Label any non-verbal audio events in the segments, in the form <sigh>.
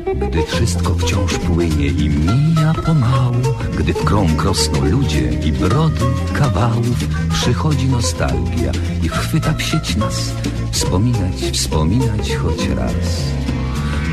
Gdy wszystko wciąż płynie i mija pomału Gdy w krąg rosną ludzie i brody kawałów Przychodzi nostalgia i chwyta w nas Wspominać, wspominać choć raz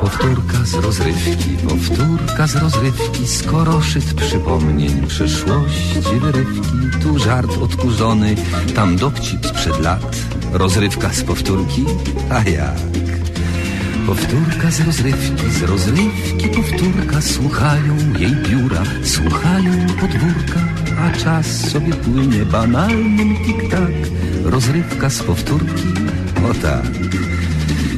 Powtórka z rozrywki, powtórka z rozrywki, skoro szyt przypomnień przyszłości wyrywki. Tu żart odkurzony, tam dowcip sprzed lat, rozrywka z powtórki, a jak? Powtórka z rozrywki, z rozrywki powtórka, słuchają jej biura, słuchają podwórka, a czas sobie płynie banalnym tik-tak, rozrywka z powtórki, o tak.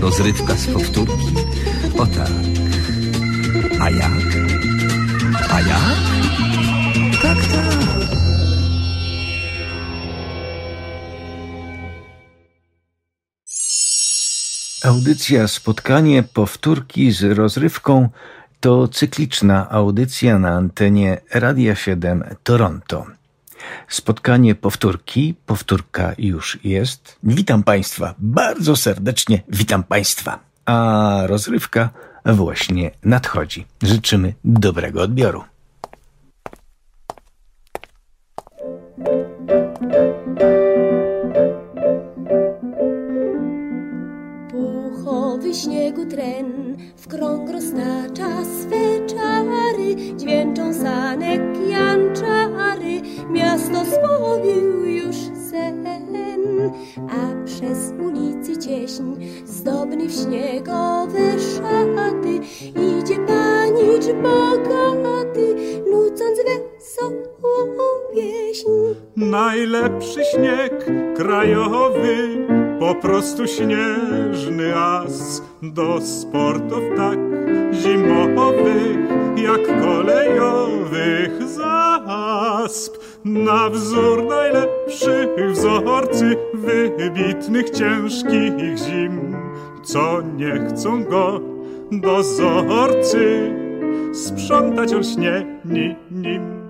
Rozrywka z powtórki, o tak A jak? A jak? Tak, tak Audycja Spotkanie Powtórki z rozrywką to cykliczna audycja na antenie Radia 7 Toronto. Spotkanie powtórki, powtórka już jest. Witam Państwa, bardzo serdecznie witam Państwa. A rozrywka właśnie nadchodzi. Życzymy dobrego odbioru. Puchowy śniegu tren w krąg roztacza swe czary, dźwięczą sanek krajowy, po prostu śnieżny as do sportów tak zimowych jak kolejowych zasp. Na wzór najlepszych wzorcy wybitnych ciężkich zim, co nie chcą go dozorcy sprzątać olśnieni nim.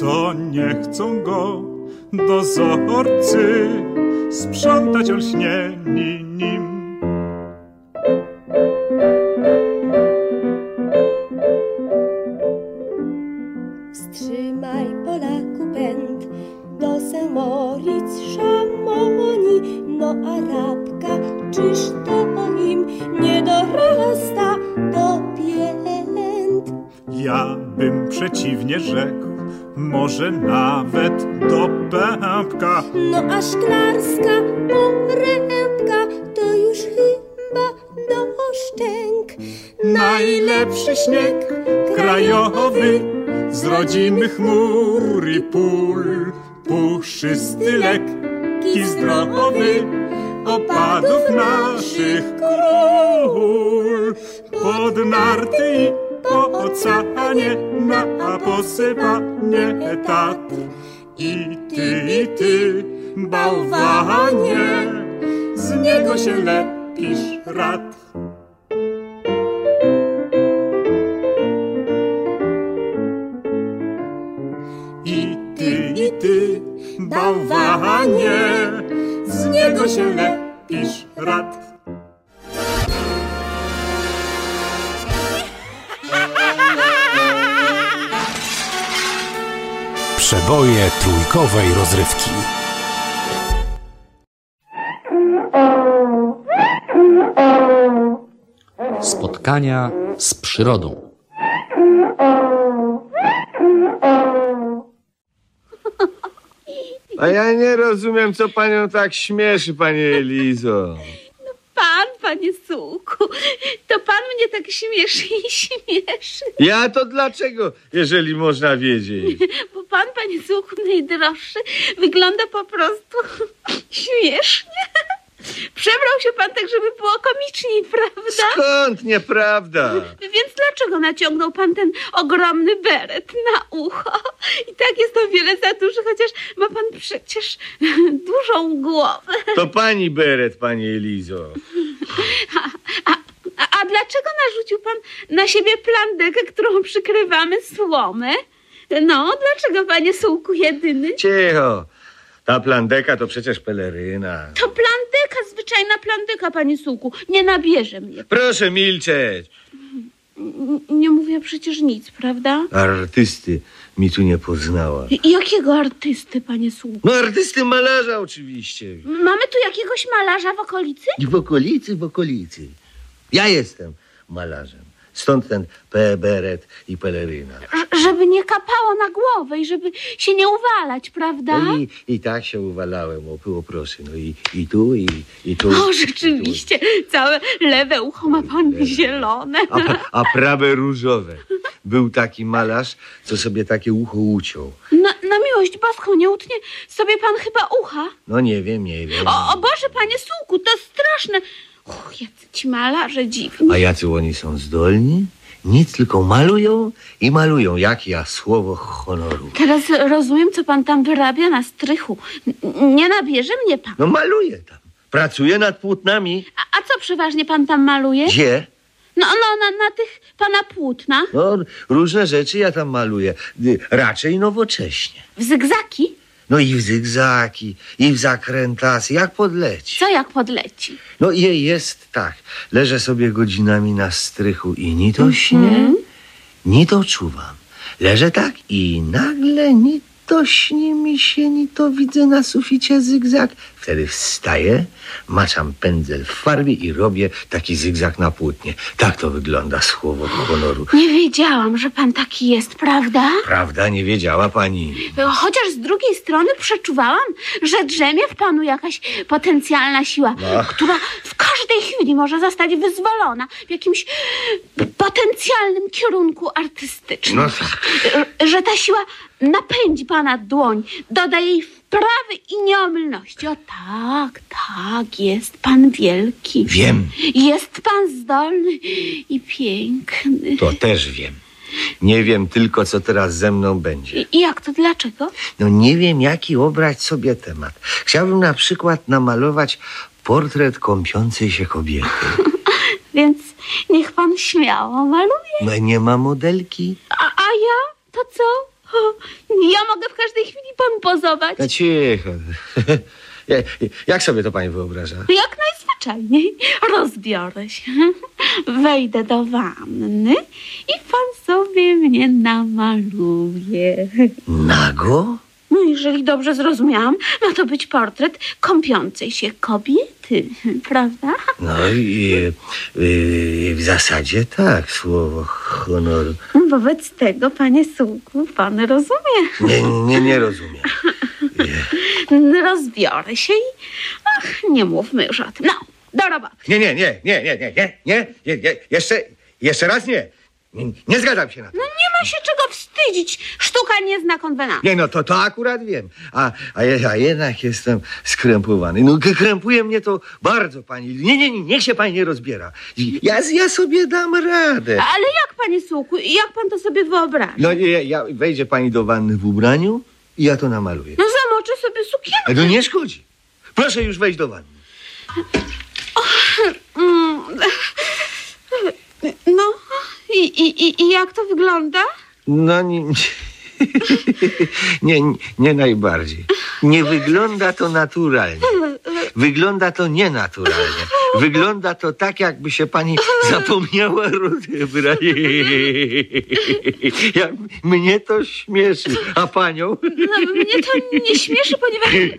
Co nie chcą go dozorcy. Sprzątać olśnieni pępka. No a szklarska porębka to już chyba do szczęk. Najlepszy śnieg krajowy z rodzimych chmur i pól. Puszysty, lekki, zdrowy, opadów naszych król. Pod narty i po oceanie na posypanie Tatr. I ty, i ty, bałwanie, z niego się lepisz rad. I ty, i ty, bałwanie, z niego się lepisz rad. Przeboje trójkowej rozrywki. Spotkania z przyrodą. A ja nie rozumiem, co panią tak śmieszy, panie Elizo. Pan, panie Sułku, to pan mnie tak śmieszy i śmieszy. Ja to dlaczego, jeżeli można wiedzieć? Bo pan, panie Sułku, najdroższy, wygląda po prostu śmiesznie. Przebrał się pan tak, żeby było komiczniej, prawda? Skąd nieprawda? Więc dlaczego naciągnął pan ten ogromny beret na ucho? I tak jest o wiele za duży, chociaż ma pan przecież dużą głowę. To pani beret, panie Elizo. A, a dlaczego narzucił pan na siebie plandekę, którą przykrywamy słomę? No, dlaczego, panie Sułku, jedyny? Cicho. Ta plandeka to przecież peleryna. To plandeka, zwyczajna plandeka, panie Sułku. Nie nabierze mnie. Proszę milczeć. N- nie mówię przecież nic, prawda? Artysty mi tu nie poznała. I jakiego artysty, panie Sułku? No artysty malarza oczywiście. Mamy tu jakiegoś malarza w okolicy? W okolicy, w okolicy. Ja jestem malarzem. Stąd ten P, beret i peleryna. Ż- żeby nie kapało na głowę i żeby się nie uwalać, prawda? No i, I tak się uwalałem, o, było proszę. No i, i tu, i, i tu. O, rzeczywiście, całe lewe ucho ma pan zielone. A, a prawe różowe. Był taki malarz, co sobie takie ucho uciął. Na, na miłość boską, nie utnie sobie pan chyba ucha? No nie wiem, nie wiem. O, o Boże, panie Sułku, to straszne. Uch, jacy ci malarze dziwni. A jacy oni są zdolni? Nic, tylko malują i malują, jak ja, słowo honoru. Teraz rozumiem, co pan tam wyrabia na strychu. N- nie nabierze mnie pan. No maluję tam. Pracuję nad płótnami. A, a co przeważnie pan tam maluje? Gdzie? No, no, na, na tych pana płótna. No, różne rzeczy ja tam maluję. Y, Raczej nowocześnie. W zygzaki? No i w zygzaki, i w zakrętasy, jak podleci. Co jak podleci? No i jest tak. Leżę sobie godzinami na strychu i ni to śnie, ni to czuwam. Leżę tak i nagle ni to śni mi się, ni to widzę na suficie zygzak. Wtedy wstaję, maczam pędzel w farbie i robię taki zygzak na płótnie. Tak to wygląda słowo honoru. Nie wiedziałam, że pan taki jest, prawda? Prawda, nie wiedziała pani. Chociaż z drugiej strony przeczuwałam, że drzemie w panu jakaś potencjalna siła, No. która w każdej chwili może zostać wyzwolona w jakimś potencjalnym kierunku artystycznym. No tak. Że ta siła napędzi pana dłoń, doda jej wprawy i nieomylności. O tak, tak, jest pan wielki. Wiem, Jest pan zdolny i piękny. to też wiem. Nie wiem tylko, co teraz ze mną będzie. I, i jak to, dlaczego? No nie wiem, jaki obrać sobie temat. Chciałbym na przykład namalować portret kąpiącej się kobiety. <laughs> Więc niech pan śmiało maluje. No nie ma modelki. A, a ja? To co? O, ja mogę w każdej chwili pan pozować. No cicho. <laughs> Ja- Jak sobie to pani wyobraża? Jak najzwyczajniej rozbiorę się, <laughs> wejdę do wanny i pan sobie mnie namaluje. Nago? No, jeżeli dobrze zrozumiałam, ma to być portret kąpiącej się kobiety, <laughs> prawda? No i y, w zasadzie tak, słowo honoru. Wobec tego, panie Sułku, pan rozumie. Nie, nie, nie rozumiem. <laughs> Rozbiorę się i... Ach, nie mówmy już o tym. No, do roboty. Nie, nie, nie, nie, nie, nie, nie, nie, nie, nie. Jeszcze, jeszcze raz nie. Nie, nie zgadzam się na to. No nie ma się czego wstydzić. Sztuka nie zna konwenansu. Nie, no to, to akurat wiem. A, a, je- a jednak jestem skrępowany. No k- krępuje mnie to bardzo, pani. Nie, nie, nie, niech się pani nie rozbiera. Ja, ja sobie dam radę. Ale jak, panie Sułku, jak pan to sobie wyobraża? No ja, ja, wejdzie pani do wanny w ubraniu i ja to namaluję. No zamoczę sobie sukienkę. No nie szkodzi. Proszę już wejść do wanny. Mm. No, i, i, i- i jak to wygląda? No <laughs> nie, nie, nie, najbardziej. Nie wygląda to naturalnie. Wygląda to nienaturalnie. Wygląda to tak, jakby się pani zapomniała rudy brać. <laughs> Ja, mnie to śmieszy, a panią? No, mnie to nie śmieszy, ponieważ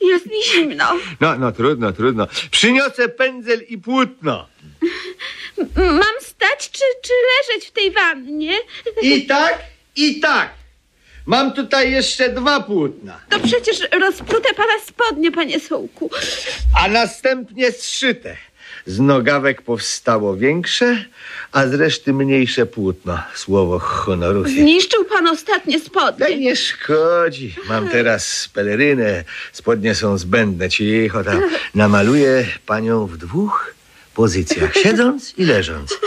jest mi zimno. No, no trudno, trudno. Przyniosę pędzel i płótno. Mam stać czy, czy leżeć w tej wannie? I tak, i tak. Mam tutaj jeszcze dwa płótna, To przecież rozprute pana spodnie, panie Sołku. a następnie zszyte. Z nogawek powstało większe, a z reszty mniejsze płótno. Słowo honoru. Zniszczył pan ostatnie spodnie. nie szkodzi. Mam teraz pelerynę. Spodnie są zbędne. Cicho tam. Namaluję panią w dwóch pozycjach. Siedząc i leżąc.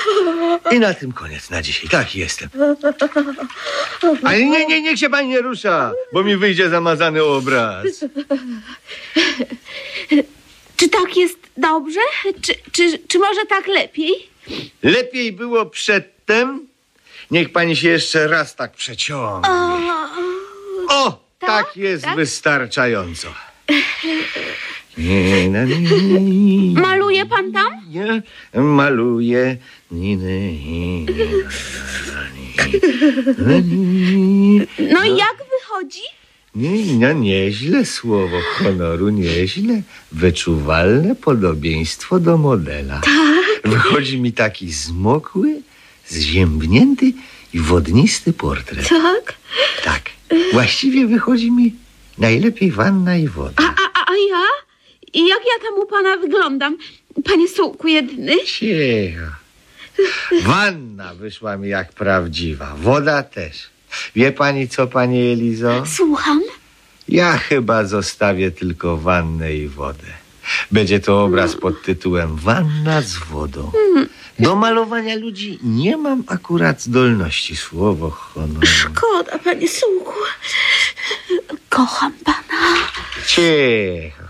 I na tym koniec na dzisiaj. Tak jestem. Ale nie, nie, niech się pani nie rusza, bo mi wyjdzie zamazany obraz. Czy tak jest dobrze? Czy, czy, czy może tak lepiej? Lepiej było przedtem. Niech pani się jeszcze raz tak przeciągnie. O, tak jest tak? wystarczająco. Nie, na, nie, nie, Maluje pan tam? nie, maluję. No i jak wychodzi? nie, no, nieźle słowo honoru, nieźle. Wyczuwalne podobieństwo do modela. Wychodzi mi taki zmokły, zziębnięty i wodnisty portret. Tak. Tak. Właściwie wychodzi mi najlepiej wanna i woda. I jak ja tam u pana wyglądam? Panie Sołku jedyny? Cicho. Wanna wyszła mi jak prawdziwa. Woda też. Wie pani co, pani Elizo? Słucham. Ja chyba zostawię tylko wannę i wodę. Będzie to obraz pod tytułem Wanna z wodą. Do malowania ludzi nie mam akurat zdolności, słowo honoru. Szkoda, panie Sołku. Kocham pana. Cicho.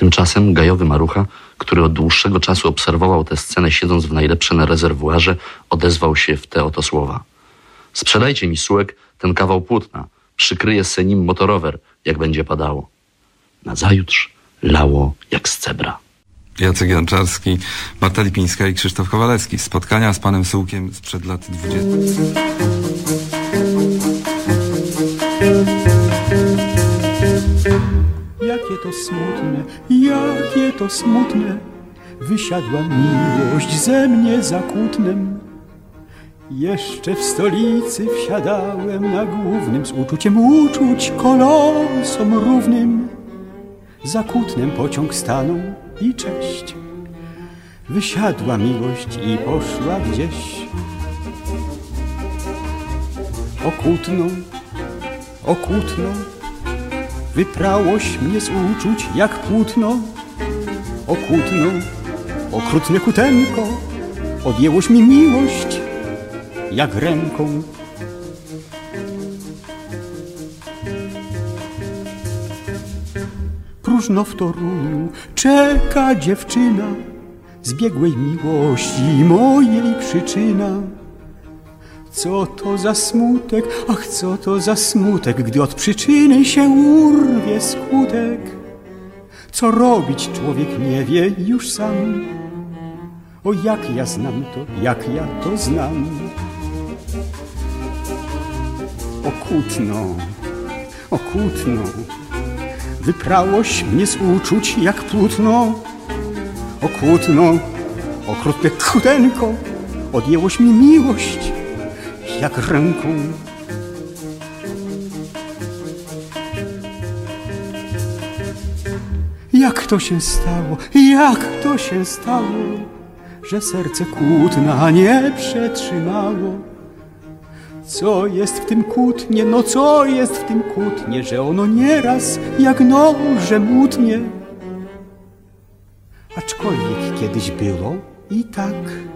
Tymczasem gajowy marucha, który od dłuższego czasu obserwował tę scenę siedząc w najlepszym rezerwuarze, odezwał się w te oto słowa. Sprzedajcie mi sułek ten kawał płótna. Przykryję se nim motorower, jak będzie padało. Nazajutrz lało jak z cebra. Jacek Janczarski, Marta Lipińska i Krzysztof Kowalewski. Spotkania z panem Sułkiem sprzed lat 20. To smutne, jakie to smutne, wysiadła miłość ze mnie za kłótnem. Jeszcze w stolicy wsiadałem na głównym z uczuciem uczuć kolosom równym. Za kłótnem pociąg stanął i cześć. Wysiadła miłość i poszła gdzieś. Okutno, okutno, Wyprałoś mnie z uczuć jak płótno, okutno, okrutne kutenko, odjęłoś mi miłość jak ręką. Próżno w Toruniu czeka dziewczyna, zbiegłej miłości mojej przyczyna. Co to za smutek, ach co to za smutek, gdy od przyczyny się urwie skutek. Co robić człowiek nie wie już sam. O jak ja znam to, jak ja to znam. Okutno, okutno, wyprałoś mnie z uczuć jak płótno. Okutno, okrutne kutenko, odjęłoś mi miłość jak ręką. Jak to się stało, jak to się stało, że serce kłótna nie przetrzymało? Co jest w tym kłótnie, no co jest w tym kłótnie, że ono nieraz jak nożem utnie? Aczkolwiek kiedyś było i tak.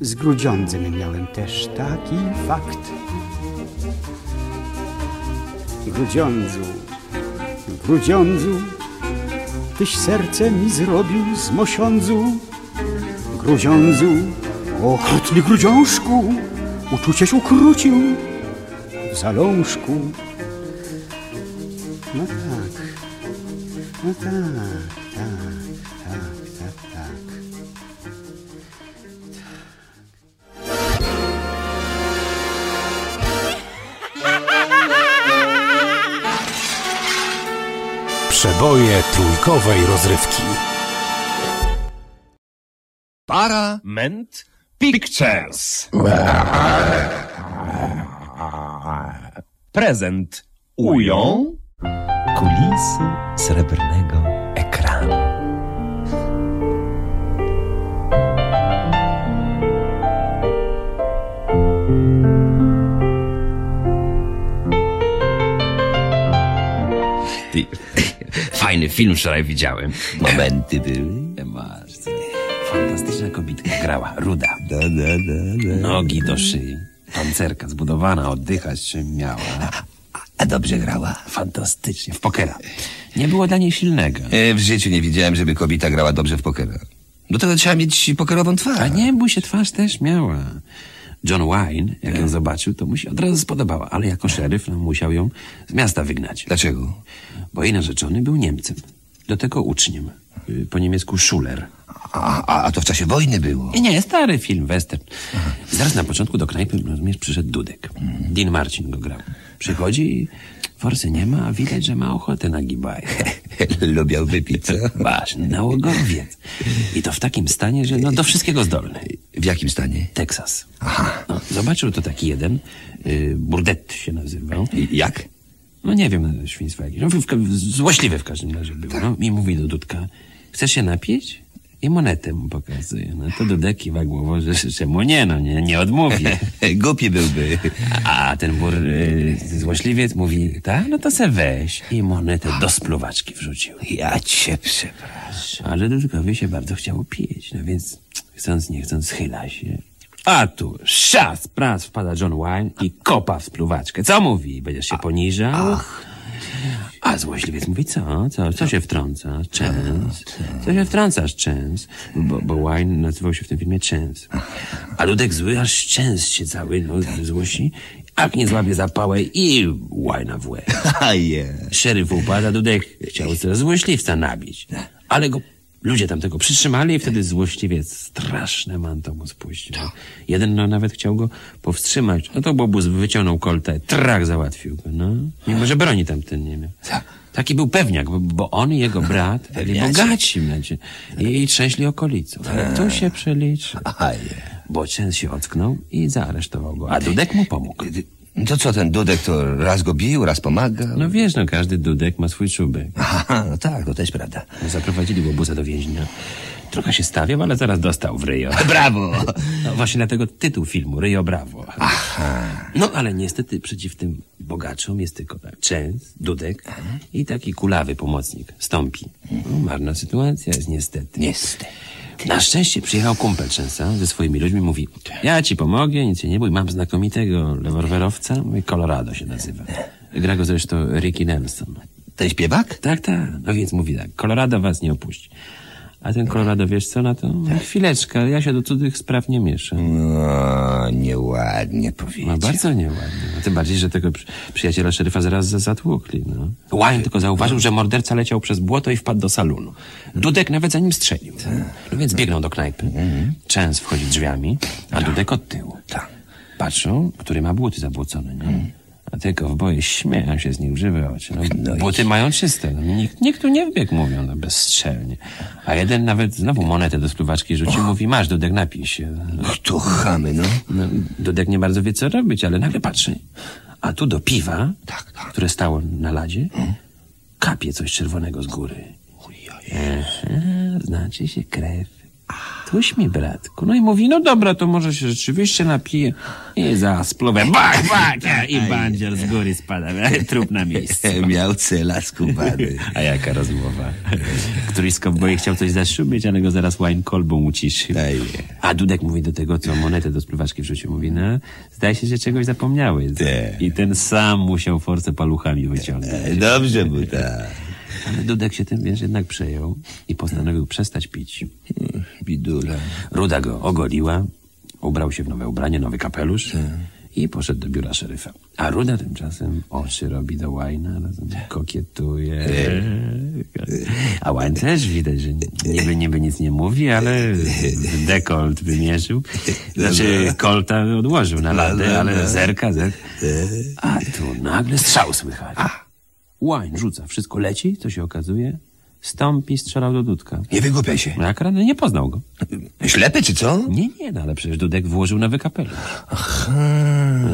Z Grudziądzem miałem też taki fakt. Grudziądzu, Grudziądzu, tyś serce mi zrobił z mosiądzu. Grudziądzu, okrutny Grudziążku, uczucieś ukrócił w zalążku. No tak, no tak, tak. Przeboje trójkowej rozrywki. Parament Pictures. Prezent ują Kulisy srebrnego fajny film wczoraj widziałem. Momenty były. Masz, ty. fantastyczna kobitka grała, ruda. Da, da, da, da. Nogi do szyi, pancerka zbudowana, oddychać czym miała. A dobrze grała. Fantastycznie, w pokera. Nie było dla niej silnego. E, w życiu nie widziałem, żeby kobieta grała dobrze w pokera. Do tego trzeba mieć pokerową twarz. A nie bój się, twarz też miała. John Wine, jak ją zobaczył, to mu się od razu spodobała, ale jako szeryf no, musiał ją z miasta wygnać. Dlaczego? Bo jej narzeczony był Niemcem. Do tego uczniem. Y, Po niemiecku Schuler. A, a, a to w czasie wojny było. Nie, nie, stary film, western. Zaraz na początku do knajpy, rozumiesz, przyszedł Dudek. Dean Marcin go grał. Przychodzi i forsy nie ma, a widać, że ma ochotę na gibaj. <laughs> Lubiał wypić, co? <laughs> Masz, nałogowiec. I to w takim stanie, że no do wszystkiego zdolny. W jakim stanie? Teksas. Aha. No, zobaczył to taki jeden, y, Burdett się nazywał. I jak? No nie wiem, świństwo jakieś. No, w, w, złośliwy w każdym razie był. No, I mówi do Dudka, chcesz się napić? I monetę mu pokazuje. No to Dudek kiwa głową, że czemu nie, no nie, nie odmówię. <laughs> Głupi byłby. A ten bur, y, złośliwiec mówi, tak, no to se weź. I monetę do spluwaczki wrzucił. Ja cię przepraszam. Ale Dudkowi się bardzo chciało pić, no więc chcąc nie chcąc schyla się. A tu szas, pras, wpada John Wine i kopa w spluwaczkę. Co mówi? Będziesz się poniżał? A złośliwiec mówi, co? Co, co się wtrąca? Częs. Co się wtrącasz, Częs? Bo, bo Wine nazywał się w tym filmie Częs. A Ludek zły, aż Częs się cały, no, złosi. Jak nie złapie zapałę i Wine'a w łeb. Szeryf upadł, a Dudek chciał złośliwca nabić. Ale go ludzie tam tego przytrzymali i wtedy złośliwiec straszne manto mu spuścił. Jeden no, nawet chciał go powstrzymać. No to Bobus wyciągnął koltę, trak załatwił go, no. Mimo, że broni tamten nie miał. Taki był pewniak, bo, bo on i jego brat byli bogaci, mlecie. I, i trzęśli okolicą. Ale tu się przeliczy. A je. Bo Częs się ocknął i zaaresztował go. A Dudek mu pomógł. To co, ten Dudek to raz go bił, raz pomagał? No wiesz, no każdy Dudek ma swój czubek. Aha, no tak, to też prawda. Zaprowadzili łobuza do więzienia. Trochę się stawiał, ale zaraz dostał w ryjo. <laughs> Brawo! No właśnie dlatego tytuł filmu, Ryjo Brawo. No ale niestety przeciw tym bogaczom jest tylko tak Częs, Dudek i taki kulawy pomocnik, Stąpi. No, marna sytuacja jest niestety. Niestety. Na szczęście przyjechał kumpel Częsa ze swoimi ludźmi, mówi ja ci pomogę, nic się nie bój, mam znakomitego rewolwerowca, mówi Colorado się nazywa. Gra go zresztą Ricky Nelson. Ten śpiewak? Tak, tak. No więc mówi tak, Colorado was nie opuści. A ten Colorado, wiesz co na to? No, chwileczkę, ja się do cudzych spraw nie mieszam. No, nieładnie powiedział. No bardzo nieładnie. No, tym bardziej, że tego przy, przyjaciela szeryfa zaraz za- zatłukli. No. Wine tylko zauważył, że morderca leciał przez błoto i wpadł do salonu. Dudek nawet za nim strzelił. No więc biegną do knajpy. Częs wchodzi drzwiami, a Dudek od tyłu. Patrzą, który ma buty zabłocone, nie? A te kowboje śmieją się z nich w żywe oczy. No, buty mają czyste. No, nikt, nikt tu nie wbiegł, mówią, no bezstrzelnie. A jeden nawet znowu monetę do spluwaczki rzucił, mówi, masz, Dudek, napij się. No, To chamy, no. no, Dudek nie bardzo wie, co robić, ale nagle patrzy. A tu do piwa, które stało na ladzie, kapie coś czerwonego z góry. Aha, znaczy się krew. Tuś mi, bratku. No i mówi, no dobra, to może się rzeczywiście napije. I za spluwę, bach, <laughs> bach, i bandzior z góry spada. <laughs> Trup na miejsce. <laughs> Miał cela skubany. A jaka rozmowa. Któryś z kowboi chciał coś zaszumieć, ale go zaraz wine kolbą uciszył. A Dudek mówi do tego, co monetę do spluwaczki wrzucił. Mówi, no, zdaje się, że czegoś zapomniałeś. I ten sam musiał force paluchami wyciągnąć. Dobrze mu tak. Ale Dudek się tym, wiesz, jednak przejął i postanowił przestać pić. Bidula. Ruda go ogoliła, ubrał się w nowe ubranie, nowy kapelusz i poszedł do biura szeryfa. A Ruda tymczasem oczy robi do Łajna, kokietuje. A Łajn też widać, że niby, niby nic nie mówi, ale dekolt wymierzył. Znaczy kolta odłożył na ladę, ale zerka, zerka. A tu nagle strzał słychać. Łań rzuca, wszystko leci, co się okazuje? Stąpi strzelał do Dudka. Nie wygłupiaj się. No akurat nie poznał go. Ślepy czy co? Nie, nie, no ale przecież Dudek włożył nowy kapelusz.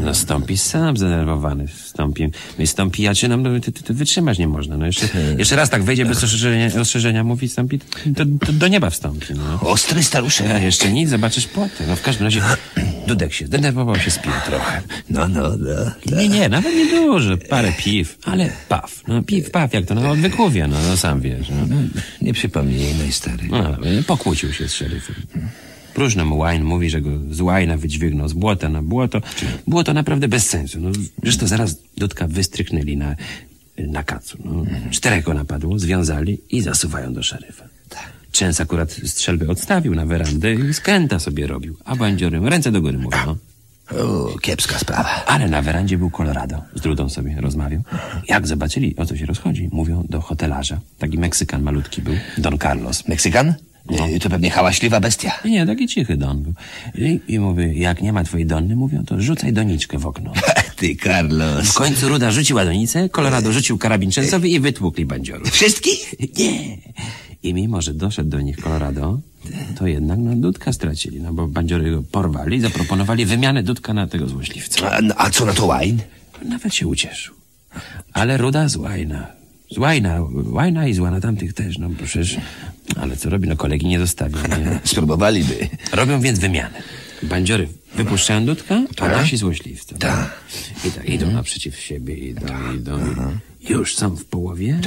No Stąpi sam zdenerwowany. Stąpi, my stąpijaczynom no, ty, ty, ty wytrzymać nie można. No jeszcze, jeszcze raz tak wejdzie bez rozszerzenia, rozszerzenia mówi stąpi, to, to do nieba wstąpi. No. Ostry staruszek. A jeszcze nic, zobaczysz płoty. No w każdym razie <clears throat> Dudek się zdenerwował, się spił trochę. No, no, no. Nie, nie, nawet nie dużo, parę piw, ale paw. No piw, paw, jak to na odwykowie, no, no sam wiesz. No. Nie przypomnij, stary. No, ale pokłócił się z szeryfem. Próżno mu Wine mówi, że go z Wine'a wydźwignął z błota na błoto. Było to naprawdę bez sensu. No, zresztą zaraz Dudka wystrychnęli na, na kacu. No. Czterech go napadło, związali i zasuwają do szeryfa. Częs akurat strzelbę odstawił na werandę i skręta sobie robił. A bandziorym ręce do góry mówią. No. O, kiepska sprawa. Ale na werandzie był Colorado. Z Drudą sobie rozmawiał. Jak zobaczyli, o co się rozchodzi, mówią do hotelarza. Taki Meksykan malutki był, Don Carlos. Meksykan? Y, To pewnie hałaśliwa bestia. Nie, taki cichy Don był. I, I mówi, jak nie ma twojej Donny, mówią, to rzucaj doniczkę w okno. <laughs> Ty, Carlos. W końcu Ruda rzuciła donicę, Colorado rzucił karabin częstowy i wytłukli bandziorów. Wszystkich? Nie. I mimo, że doszedł do nich Colorado, to jednak no, Dudka stracili, no bo bandziory go porwali i zaproponowali wymianę Dudka na tego złośliwca. A, a co na to Wine? Nawet się ucieszył. Ale Ruda z Łajna. Z Łajna, Łajna i z Łana tamtych też, no przecież... Ale co robi? No kolegi nie zostawią, nie? <laughs> Spróbowaliby. Robią więc wymianę. Bandziory wypuszczają Dudka, a nasi złośliwcy. Tak. I tak idą naprzeciw siebie, idą, idą. Już są w połowie.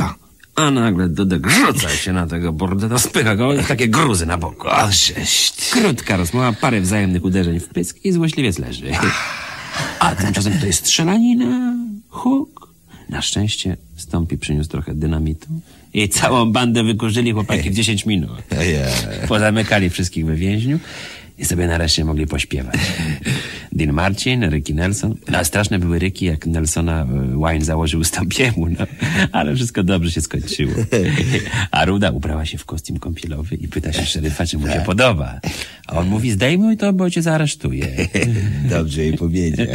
A nagle Dudek rzuca się na tego bordeta, spycha go i takie gruzy na boku. O, żeś. Krótka rozmowa, parę wzajemnych uderzeń w pysk i złośliwiec leży. A tymczasem tutaj strzelanina, huk. Na szczęście Stąpi przyniósł trochę dynamitu i całą bandę wykurzyli chłopaki w 10 minut. Pozamykali wszystkich we więźniu i sobie nareszcie mogli pośpiewać. <laughs> Dean Marcin, Ricky Nelson. No, straszne były ryki, jak Nelsona e, Wine założył Stąpiemu, no. Ale wszystko dobrze się skończyło. <laughs> A Ruda ubrała się w kostium kąpielowy i pyta się szeryfa, czy mu się podoba. A on mówi, zdejmuj to, bo cię zaaresztuję. <laughs> Dobrze jej powiedział.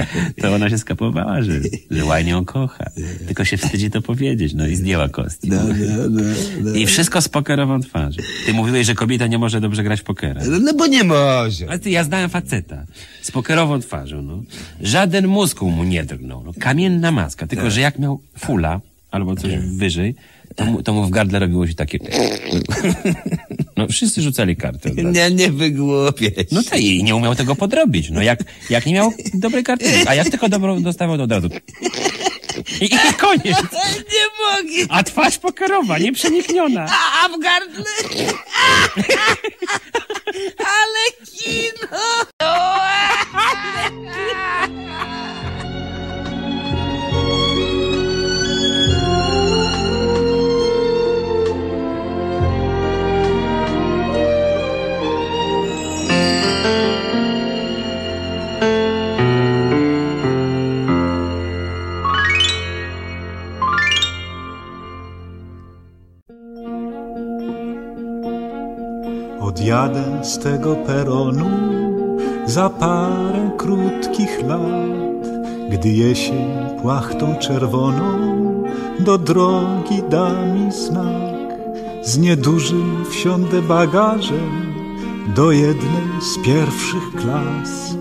To ona się skapowała, że, że Wine ją kocha. Tylko się wstydzi to powiedzieć, no i zdjęła kostium. No, no, no, no. I wszystko z pokerową twarzą. Ty mówiłeś, że kobieta nie może dobrze grać w pokera. No bo nie może. Ale ty, ja znałem faceta. Z pokerową twarzą, no. Żaden muskuł mu nie drgnął, no. Kamienna maska, tylko że jak miał fula albo coś wyżej, to mu, to mu w gardle robiło się takie... <laughs> No wszyscy rzucali razu. Nie, nie wygłupię. No tak, i nie umiał tego podrobić. No jak, jak nie miał dobrej karty, a jak tylko dobrą dostawał, to od razu... I, I koniec. <laughs> Nie mogę. A twarz pokerowa, nieprzenikniona. A w gardle? <laughs> Ale kino! Tego peronu za parę krótkich lat, gdy jesień płachtą czerwoną do drogi da mi znak. Z niedużym wsiądę bagażem do jednej z pierwszych klas,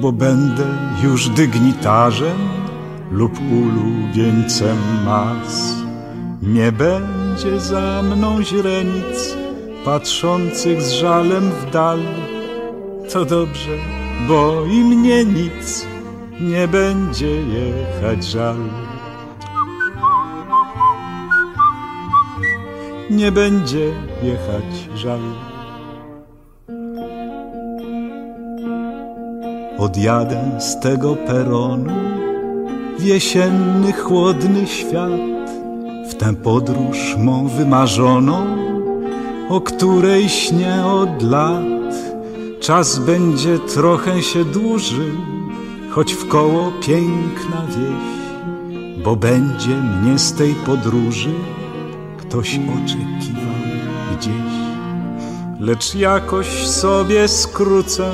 bo będę już dygnitarzem lub ulubieńcem mas. Nie będzie za mną źrenic, patrzących z żalem w dal. To dobrze, bo i mnie nic nie będzie jechać żal. Nie będzie jechać żal. Odjadę z tego peronu w jesienny, chłodny świat, w tę podróż mą wymarzoną o której śnię od lat. Czas będzie trochę się dłużył, choć w koło piękna wieś, bo będzie mnie z tej podróży ktoś oczekiwał gdzieś. Lecz jakoś sobie skrócę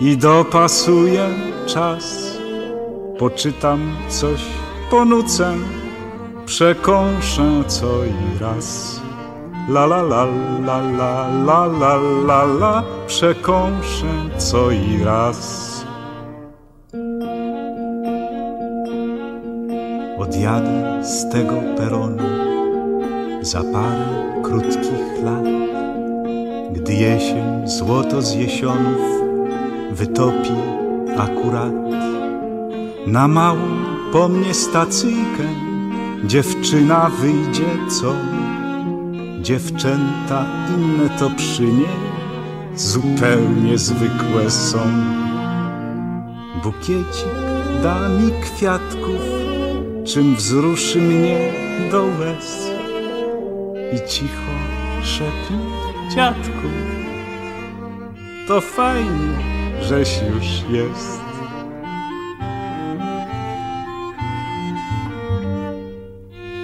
i dopasuję czas. Poczytam coś, ponucę przekąszę co i raz. La la la la la la la la la, przekąszę co i raz. Odjadę z tego peronu za parę krótkich lat, gdy jesień złoto z jesionów wytopi akurat na małą po mnie stacyjkę dziewczyna wyjdzie co dziewczęta inne to przy niej zupełnie zwykłe są. Bukiecik da mi kwiatków czym wzruszy mnie do łez. I cicho szepnie dziadku to fajnie żeś już jest.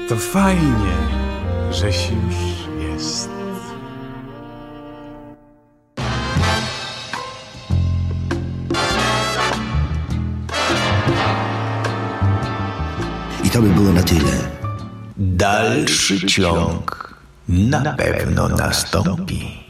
To fajnie, żeś już jest. I to by było na tyle. Dalszy ciąg na pewno nastąpi.